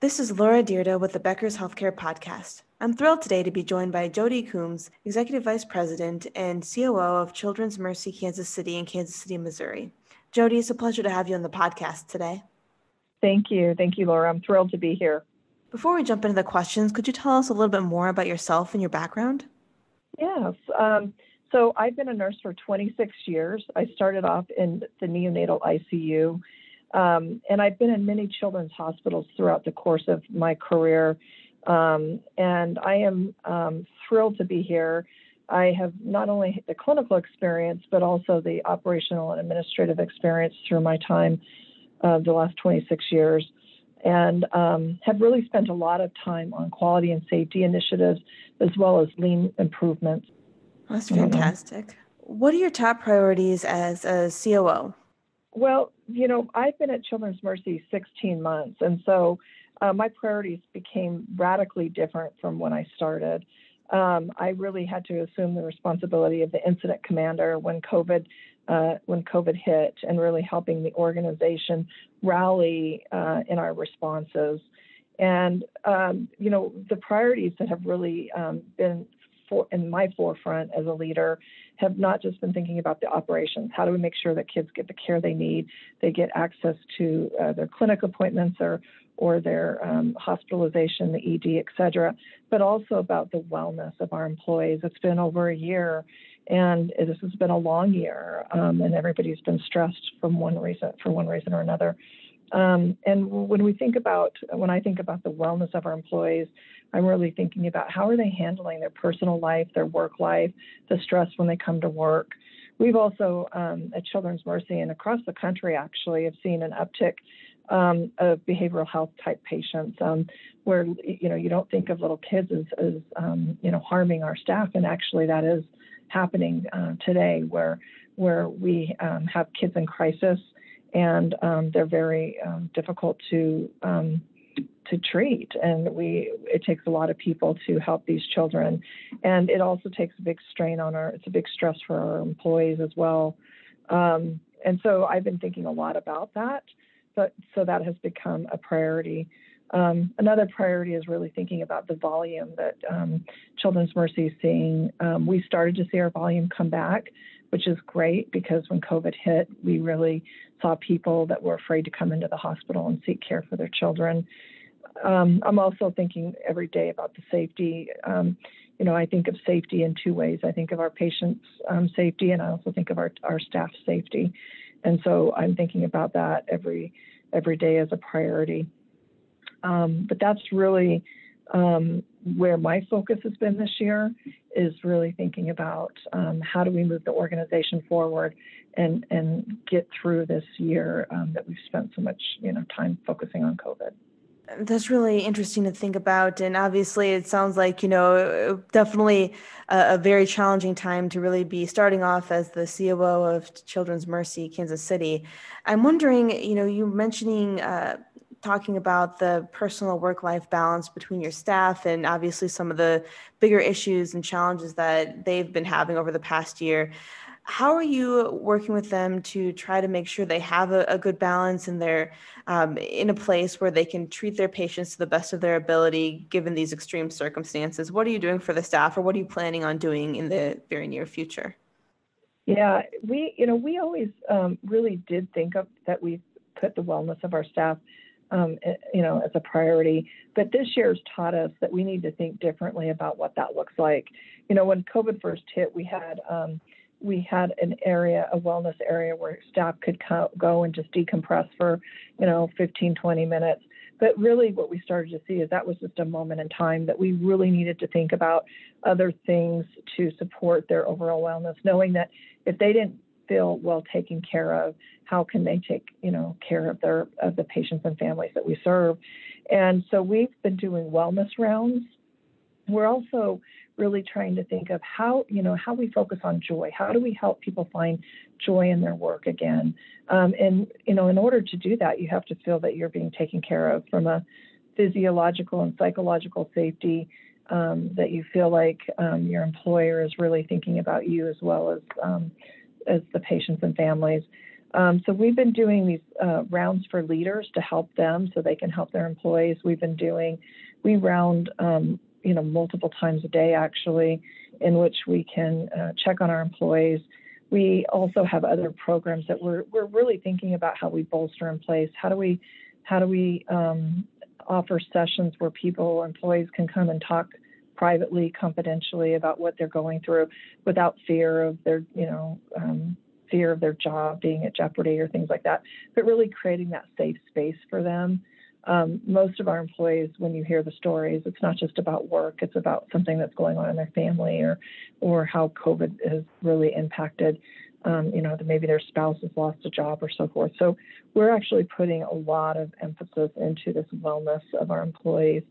This is Laura Dyrda with the Becker's Healthcare Podcast. I'm thrilled today to be joined by Jody Coombs, Executive Vice President and COO of Children's Mercy Kansas City in Kansas City, Missouri. Jody, it's a pleasure to have you on the podcast today. Thank you. Thank you, Laura. I'm thrilled to be here. Before we jump into the questions, could you tell us a little bit more about yourself and your background? Yes. Um, so I've been a nurse for 26 years. I started off in the neonatal ICU um, and I've been in many children's hospitals throughout the course of my career. Um, and I am um, thrilled to be here. I have not only the clinical experience, but also the operational and administrative experience through my time uh, the last 26 years, and um, have really spent a lot of time on quality and safety initiatives as well as lean improvements. That's fantastic. What are your top priorities as a COO? Well, you know, I've been at Children's Mercy 16 months, and so uh, my priorities became radically different from when I started. Um, I really had to assume the responsibility of the incident commander when COVID uh, when COVID hit, and really helping the organization rally uh, in our responses. And um, you know, the priorities that have really um, been for, in my forefront as a leader have not just been thinking about the operations. How do we make sure that kids get the care they need? They get access to uh, their clinic appointments or or their um, hospitalization, the ED, et cetera, but also about the wellness of our employees. It's been over a year, and this has been a long year, um, and everybody's been stressed from one reason, for one reason or another. Um, and when we think about, when I think about the wellness of our employees, I'm really thinking about how are they handling their personal life, their work life, the stress when they come to work. We've also um, at Children's Mercy and across the country actually have seen an uptick um, of behavioral health type patients, um, where you know you don't think of little kids as, as um, you know harming our staff, and actually that is happening uh, today, where where we um, have kids in crisis and um, they're very um, difficult to to treat. And we it takes a lot of people to help these children, and it also takes a big strain on our. It's a big stress for our employees as well. Um, and so I've been thinking a lot about that. But so that has become a priority. Um, another priority is really thinking about the volume that um, Children's Mercy is seeing. Um, we started to see our volume come back, which is great because when COVID hit, we really saw people that were afraid to come into the hospital and seek care for their children. Um, I'm also thinking every day about the safety. Um, you know, I think of safety in two ways. I think of our patients' um, safety, and I also think of our our staff safety. And so I'm thinking about that every every day as a priority. Um, but that's really um, where my focus has been this year is really thinking about um, how do we move the organization forward and and get through this year um, that we've spent so much you know time focusing on COVID. That's really interesting to think about. And obviously, it sounds like, you know, definitely a, a, very challenging time to really be starting off as the COO of Children's Mercy Kansas City. I'm wondering, you know, you mentioning uh, talking about the personal work life balance between your staff and obviously some of the bigger issues and challenges that they've been having over the past year. How are you working with them to try to make sure they have a, a good balance and they're um, in a place where they can treat their patients to the best of their ability given these extreme circumstances? What are you doing for the staff or what are you planning on doing in the very near future? Yeah, we, you know, we always um, really did think of that we put the wellness of our staff um, eh, you know, as a priority. But this year has taught us that we need to think differently about what that looks like. You know, when COVID first hit, we had um, we had an area, a wellness area where staff could co- go and just decompress for, you know, 15, 20 minutes. But really, what we started to see is that was just a moment in time that we really needed to think about other things to support their overall wellness, knowing that if they didn't feel well taken care of, how can they take you know care of their of the patients and families that we serve? And so we've been doing wellness rounds. We're also really trying to think of how you know how we focus on joy. How do we help people find joy in their work again? Um, and you know, in order to do that, you have to feel that you're being taken care of from a physiological and psychological safety. Um, that you feel like um, your employer is really thinking about you as well as um, as the patients and families. Um, so we've been doing these uh, rounds for leaders to help them so they can help their employees. We've been doing, we round, um, you know, multiple times a day actually, in which we can uh, check on our employees. We also have other programs that we're we're really thinking about how we bolster in place. How do we how do we um, offer sessions where people employees can come and talk privately, confidentially about what they're going through without fear of their you know um, fear of their job being at jeopardy or things like that, but really creating that safe space for them. Um, most of our employees, when you hear the stories, it's not just about work; it's about something that's going on in their family, or, or how COVID has really impacted. Um, you know, maybe their spouse has lost a job or so forth. So we're actually putting a lot of emphasis into this wellness of our employees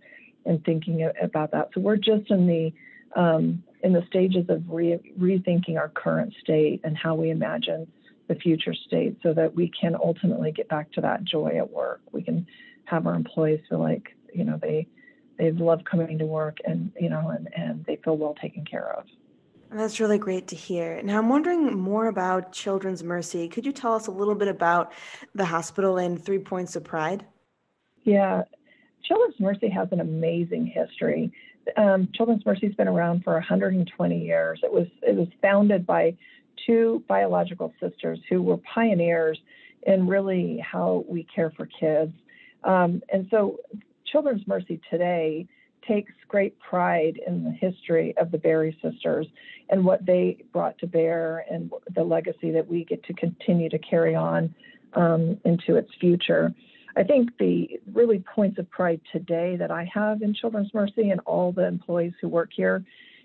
and thinking about that. So we're just in the um, in the stages of re- rethinking our current state and how we imagine the future state so that we can ultimately get back to that joy at work. We can have our employees feel like, you know, they they love coming to work and, you know, and, and they feel well taken care of. That's really great to hear. Now, I'm wondering more about Children's Mercy. Could you tell us a little bit about the hospital and Three Points of Pride? Yeah, Children's Mercy has an amazing history um, Children's Mercy's been around for 120 years. It was it was founded by two biological sisters who were pioneers in really how we care for kids. Um, and so, Children's Mercy today takes great pride in the history of the Berry sisters and what they brought to bear and the legacy that we get to continue to carry on um, into its future. I think the really points of pride today that I have in Children's Mercy and all the employees who work here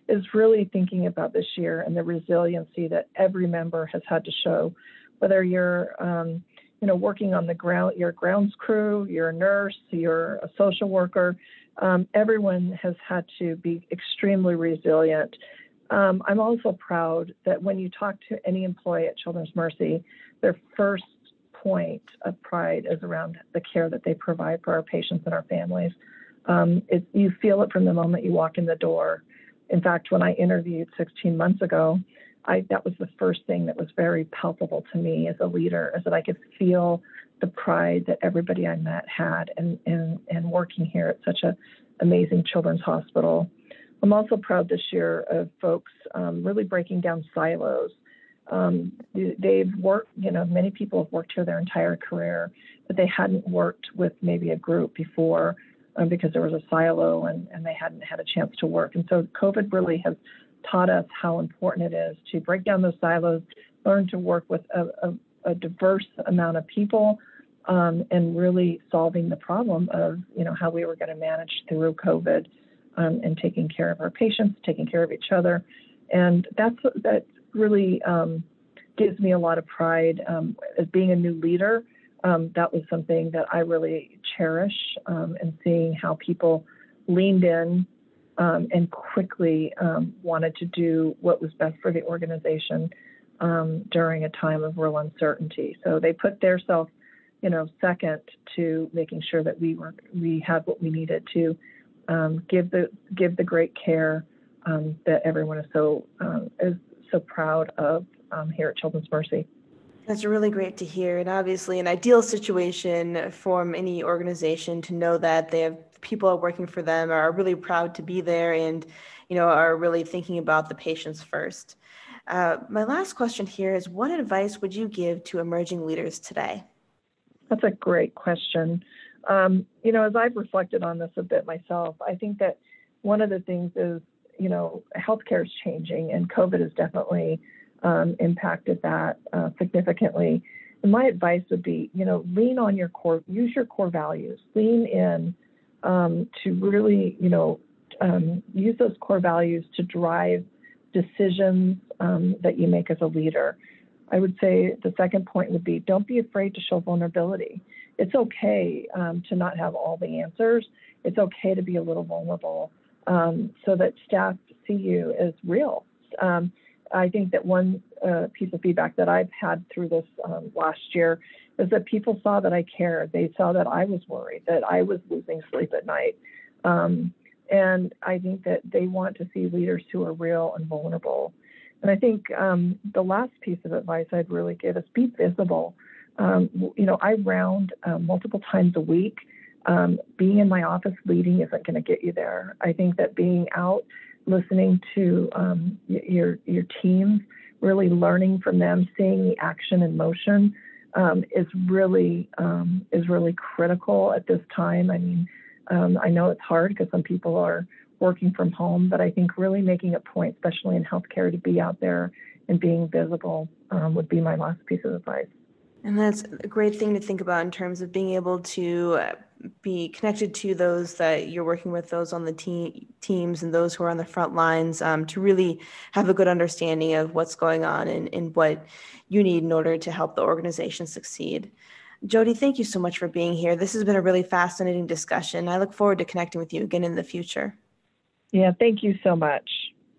is really thinking about this year and the resiliency that every member has had to show, whether you're um, you know working on the ground, your grounds crew, you're a nurse, you're a social worker. Um, everyone has had to be extremely resilient. Um, I'm also proud that when you talk to any employee at Children's Mercy, their first point of pride is around the care that they provide for our patients and our families. Um, it, you feel it from the moment you walk in the door. In fact, when I interviewed 16 months ago, I, that was the first thing that was very palpable to me as a leader, is that I could feel the pride that everybody I met had in, in, in working here at such an amazing children's hospital. I'm also proud this year of folks um, really breaking down silos um, they've worked, you know, many people have worked here their entire career, but they hadn't worked with maybe a group before um, because there was a silo and, and they hadn't had a chance to work. And so COVID really has taught us how important it is to break down those silos, learn to work with a, a, a diverse amount of people, um, and really solving the problem of, you know, how we were going to manage through COVID um, and taking care of our patients, taking care of each other. And that's that really um, gives me a lot of pride um, as being a new leader. Um, that was something that I really cherish, um, and seeing how people leaned in um, and quickly wanted to do what was best for the organization during a time of real uncertainty. So they put their self, you know, second to making sure that we were we had what we needed to give the give the great care um, that everyone is so um, is so proud of um, here at Children's Mercy. That's really great to hear, and obviously an ideal situation for any organization to know that they have people working for them are really proud to be there and you know are really thinking about the patients first. Uh, my last question here is: What advice would you give to emerging leaders today? That's a great question. Um, you know, as I've reflected on this a bit myself, I think that one of the things is you know, healthcare is changing, and COVID has definitely um, impacted that uh, significantly. And my advice would be, you know, lean on your core, use your core values, lean in um, to really, you know, um, use those core values to drive decisions um, that you make as a leader. I would say the second point would be don't be afraid to show vulnerability. It's okay um, to not have all the answers. It's okay to be a little vulnerable um, so that staff see you as real. Um, I think that one uh, piece of feedback that I've had through this um, last year is that people saw that I cared. They saw that I was worried, that I was losing sleep at night. Um, and I think that they want to see leaders who are real and vulnerable. And I think um, the last piece of advice I'd really give is be visible. Um, you know, I round uh, multiple times a week. Um, being in my office leading isn't going to get you there. I think that being out, listening to um, your your teams, really learning from them, seeing the action in motion, um, is really um, is really critical at this time. I mean, um, I know it's hard because some people are working from home, but I think really making a point, especially in healthcare, to be out there and being visible um, would be my last piece of advice. And that's a great thing to think about in terms of being able to uh, be connected to those that you're working with, those on the te- teams and those who are on the front lines, um, to really have a good understanding of what's going on and, and what you need in order to help the organization succeed. Jody, thank you so much for being here. This has been a really fascinating discussion. I look forward to connecting with you again in the future. Yeah, thank you so much.